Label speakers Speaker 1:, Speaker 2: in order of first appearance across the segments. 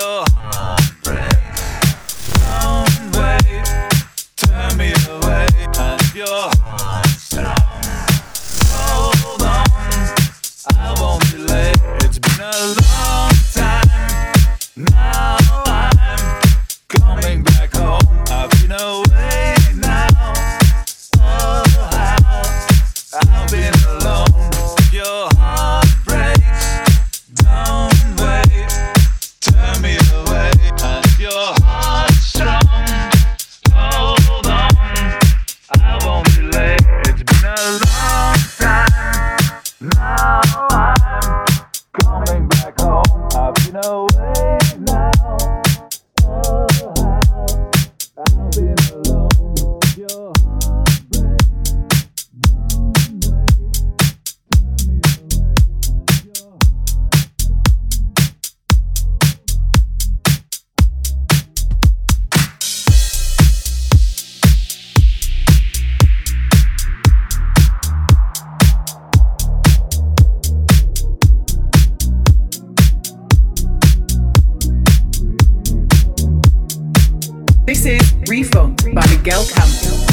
Speaker 1: Oh. Refunk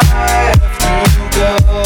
Speaker 1: by Miguel Campbell.
Speaker 2: you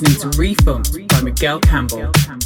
Speaker 2: listening to Refund by Miguel Campbell.